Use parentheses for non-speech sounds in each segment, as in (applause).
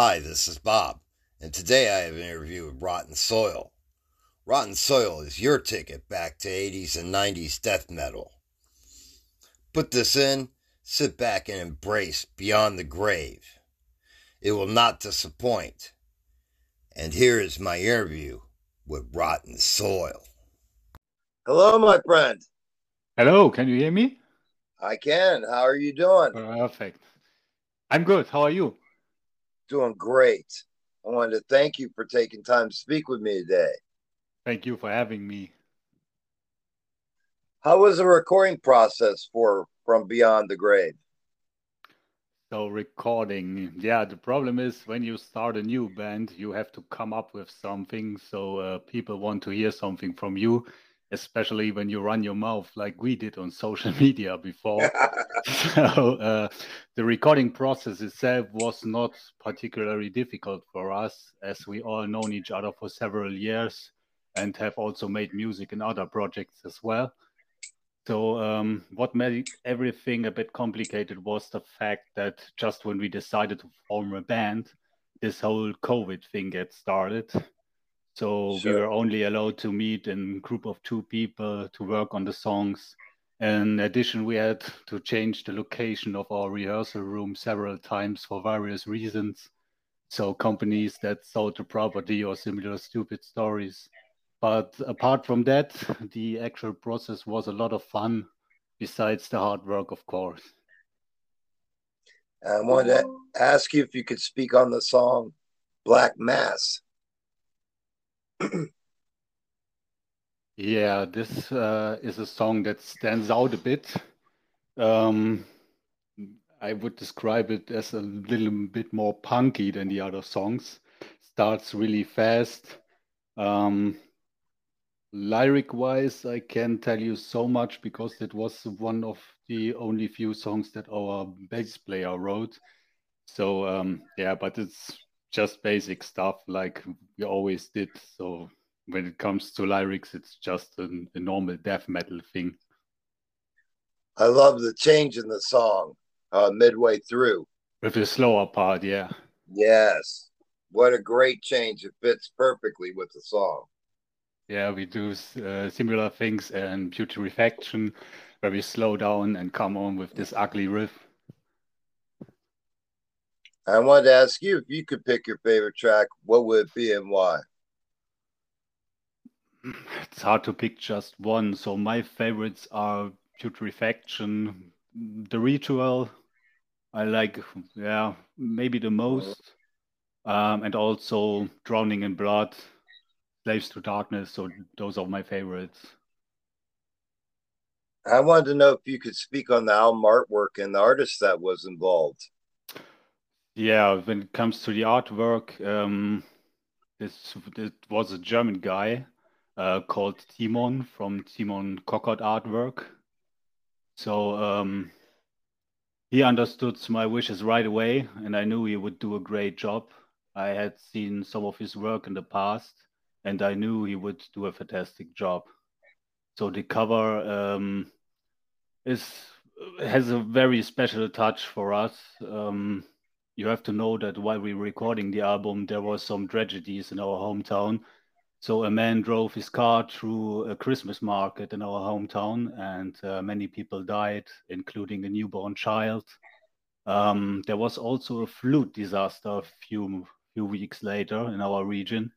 Hi, this is Bob, and today I have an interview with Rotten Soil. Rotten Soil is your ticket back to 80s and 90s death metal. Put this in, sit back and embrace Beyond the Grave. It will not disappoint. And here is my interview with Rotten Soil. Hello, my friend. Hello, can you hear me? I can. How are you doing? Perfect. I'm good. How are you? Doing great. I wanted to thank you for taking time to speak with me today. Thank you for having me. How was the recording process for From Beyond the Grave? So, recording, yeah, the problem is when you start a new band, you have to come up with something. So, uh, people want to hear something from you especially when you run your mouth like we did on (laughs) social media before. (laughs) (laughs) so uh, the recording process itself was not particularly difficult for us, as we all known each other for several years and have also made music in other projects as well. So um, what made everything a bit complicated was the fact that just when we decided to form a band, this whole COVID thing get started so sure. we were only allowed to meet in group of two people to work on the songs. In addition, we had to change the location of our rehearsal room several times for various reasons. So companies that sold the property or similar stupid stories. But apart from that, the actual process was a lot of fun, besides the hard work, of course. I wanted to ask you if you could speak on the song Black Mass. (clears throat) yeah, this uh, is a song that stands out a bit. Um, I would describe it as a little bit more punky than the other songs. Starts really fast. Um, lyric wise, I can tell you so much because it was one of the only few songs that our bass player wrote. So um, yeah, but it's just basic stuff like we always did. So when it comes to lyrics, it's just an, a normal death metal thing. I love the change in the song uh, midway through. With the slower part, yeah. Yes. What a great change. It fits perfectly with the song. Yeah, we do uh, similar things and putrefaction, where we slow down and come on with this ugly riff. I wanted to ask you if you could pick your favorite track, what would it be and why? It's hard to pick just one. So my favorites are Putrefaction, The Ritual. I like, yeah, maybe the most, um, and also Drowning in Blood, Slaves to Darkness. So those are my favorites. I wanted to know if you could speak on the album artwork and the artist that was involved. Yeah, when it comes to the artwork, um, this it was a German guy uh, called Timon from Timon Cockart Artwork. So um, he understood my wishes right away, and I knew he would do a great job. I had seen some of his work in the past, and I knew he would do a fantastic job. So the cover um, is has a very special touch for us. Um, you have to know that while we were recording the album, there was some tragedies in our hometown. So a man drove his car through a Christmas market in our hometown, and uh, many people died, including a newborn child. Um, there was also a flood disaster a few few weeks later in our region,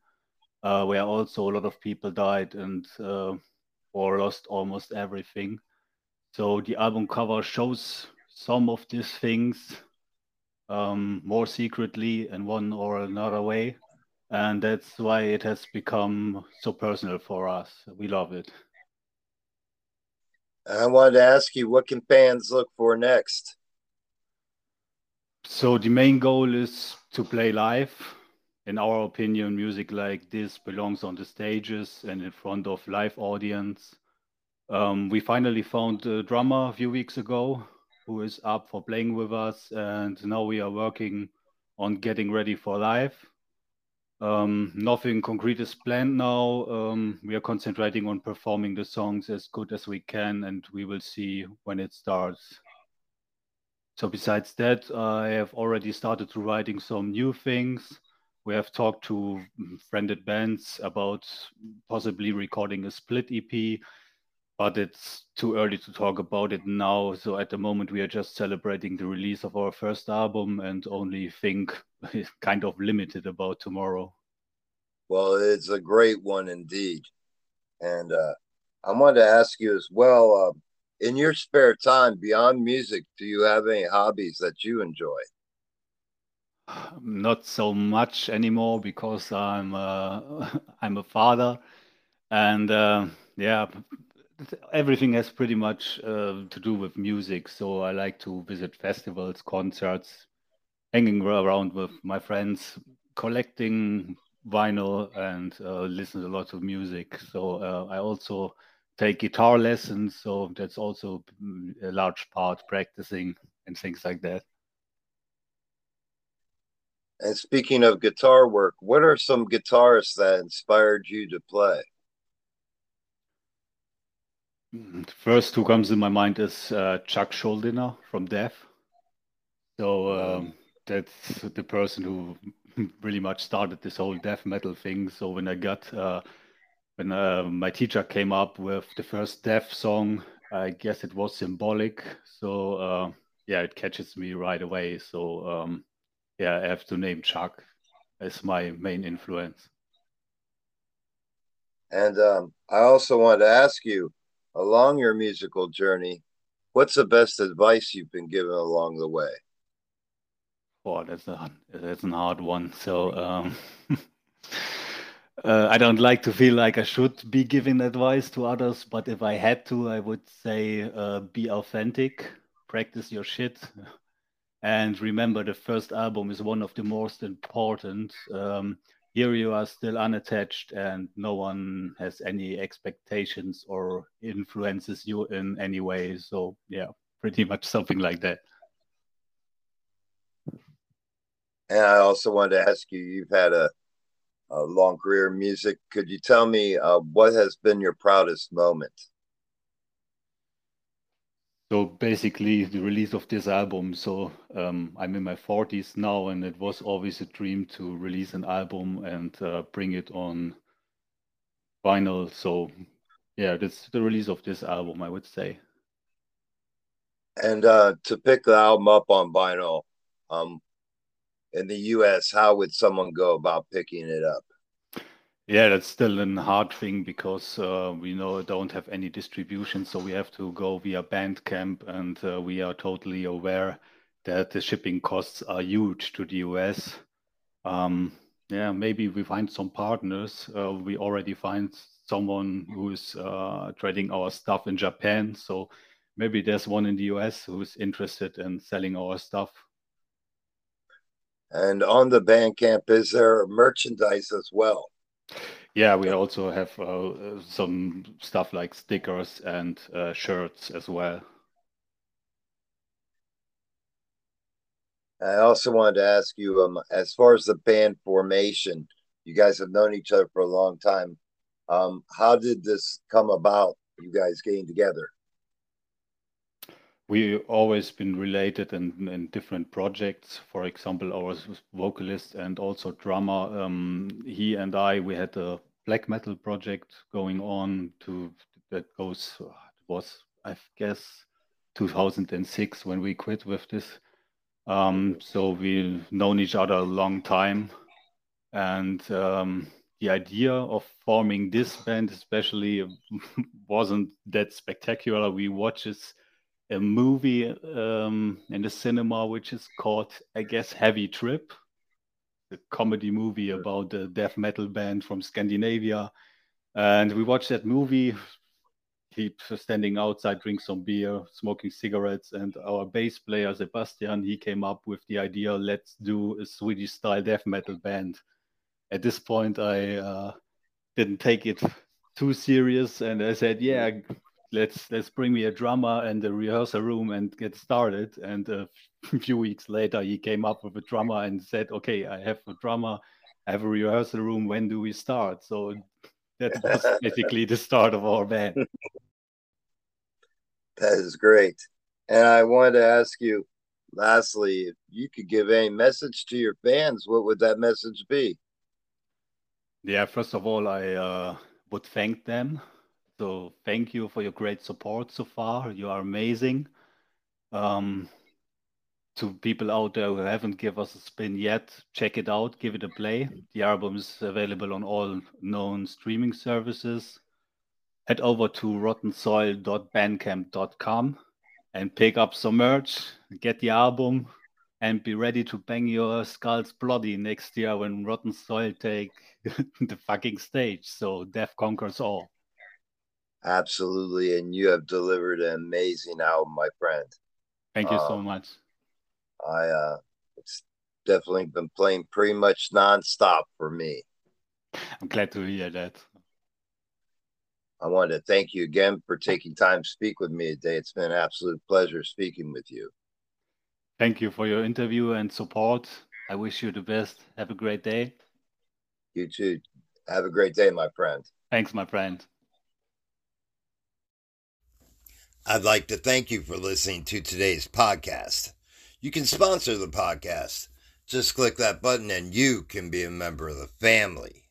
uh, where also a lot of people died and uh, or lost almost everything. So the album cover shows some of these things um, more secretly in one or another way. And that's why it has become so personal for us. We love it. I wanted to ask you, what can fans look for next? So the main goal is to play live. In our opinion, music like this belongs on the stages and in front of live audience. Um, we finally found a drummer a few weeks ago who is up for playing with us, and now we are working on getting ready for live. Um, nothing concrete is planned now. Um, we are concentrating on performing the songs as good as we can, and we will see when it starts. So besides that, I have already started to writing some new things. We have talked to friended bands about possibly recording a split EP, but it's too early to talk about it now. So at the moment, we are just celebrating the release of our first album and only think (laughs) kind of limited about tomorrow. Well, it's a great one indeed. And uh, I wanted to ask you as well uh, in your spare time beyond music, do you have any hobbies that you enjoy? Not so much anymore because I'm uh, (laughs) I'm a father, and uh, yeah, everything has pretty much uh, to do with music. So I like to visit festivals, concerts, hanging around with my friends, collecting vinyl, and uh, listen to lots of music. So uh, I also take guitar lessons. So that's also a large part practicing and things like that. And speaking of guitar work, what are some guitarists that inspired you to play? The first who comes in my mind is uh, Chuck Schuldiner from Death. So um, that's the person who (laughs) really much started this whole death metal thing. So when I got uh, when uh, my teacher came up with the first death song, I guess it was symbolic. So uh, yeah, it catches me right away. So um, yeah, I have to name Chuck as my main influence. And um, I also wanted to ask you, along your musical journey, what's the best advice you've been given along the way? Oh, that's a that's a hard one. So um, (laughs) Uh, I don't like to feel like I should be giving advice to others, but if I had to, I would say uh, be authentic, practice your shit, and remember the first album is one of the most important. Um, here you are still unattached, and no one has any expectations or influences you in any way. So, yeah, pretty much something like that. And I also wanted to ask you you've had a a long career in music. Could you tell me uh, what has been your proudest moment? So basically, the release of this album. So um, I'm in my 40s now, and it was always a dream to release an album and uh, bring it on vinyl. So yeah, that's the release of this album, I would say. And uh, to pick the album up on vinyl, um, in the US, how would someone go about picking it up? Yeah, that's still a hard thing because uh, we know don't have any distribution, so we have to go via Bandcamp, and uh, we are totally aware that the shipping costs are huge to the US. Um, yeah, maybe we find some partners. Uh, we already find someone who's uh, trading our stuff in Japan, so maybe there's one in the US who's interested in selling our stuff. And on the Bandcamp, is there merchandise as well? Yeah, we also have uh, some stuff like stickers and uh, shirts as well. I also wanted to ask you, um, as far as the band formation, you guys have known each other for a long time. Um, how did this come about? You guys getting together? We always been related in, in different projects. For example, our vocalist and also drummer, um, he and I, we had a black metal project going on to that goes was I guess 2006 when we quit with this. Um, so we've known each other a long time, and um, the idea of forming this band especially (laughs) wasn't that spectacular. We watched a movie um, in the cinema which is called, I guess, Heavy Trip, a comedy movie about the death metal band from Scandinavia. And we watched that movie, keep standing outside, drink some beer, smoking cigarettes. And our bass player, Sebastian, he came up with the idea let's do a Swedish style death metal band. At this point, I uh, didn't take it too serious and I said, yeah, let's let's bring me a drummer and a rehearsal room and get started and a (laughs) few weeks later he came up with a drummer and said okay i have a drummer i have a rehearsal room when do we start so that (laughs) was basically the start of our band that is great and i wanted to ask you lastly, if you could give a message to your fans, what would that message be? Yeah, first of all, I uh, would thank them. So thank you for your great support so far. You are amazing. Um, to people out there who haven't give us a spin yet, check it out, give it a play. The album is available on all known streaming services. Head over to rottensoil.bandcamp.com and pick up some merch, get the album, and be ready to bang your skulls bloody next year when Rotten Soil take (laughs) the fucking stage. So death conquers all. Absolutely, and you have delivered an amazing album, my friend. Thank you um, so much. I uh, it's definitely been playing pretty much nonstop for me. I'm glad to hear that. I wanted to thank you again for taking time to speak with me today. It's been an absolute pleasure speaking with you. Thank you for your interview and support. I wish you the best. Have a great day. You too. Have a great day, my friend. Thanks, my friend. I'd like to thank you for listening to today's podcast. You can sponsor the podcast. Just click that button and you can be a member of the family.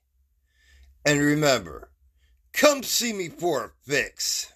And remember, come see me for a fix.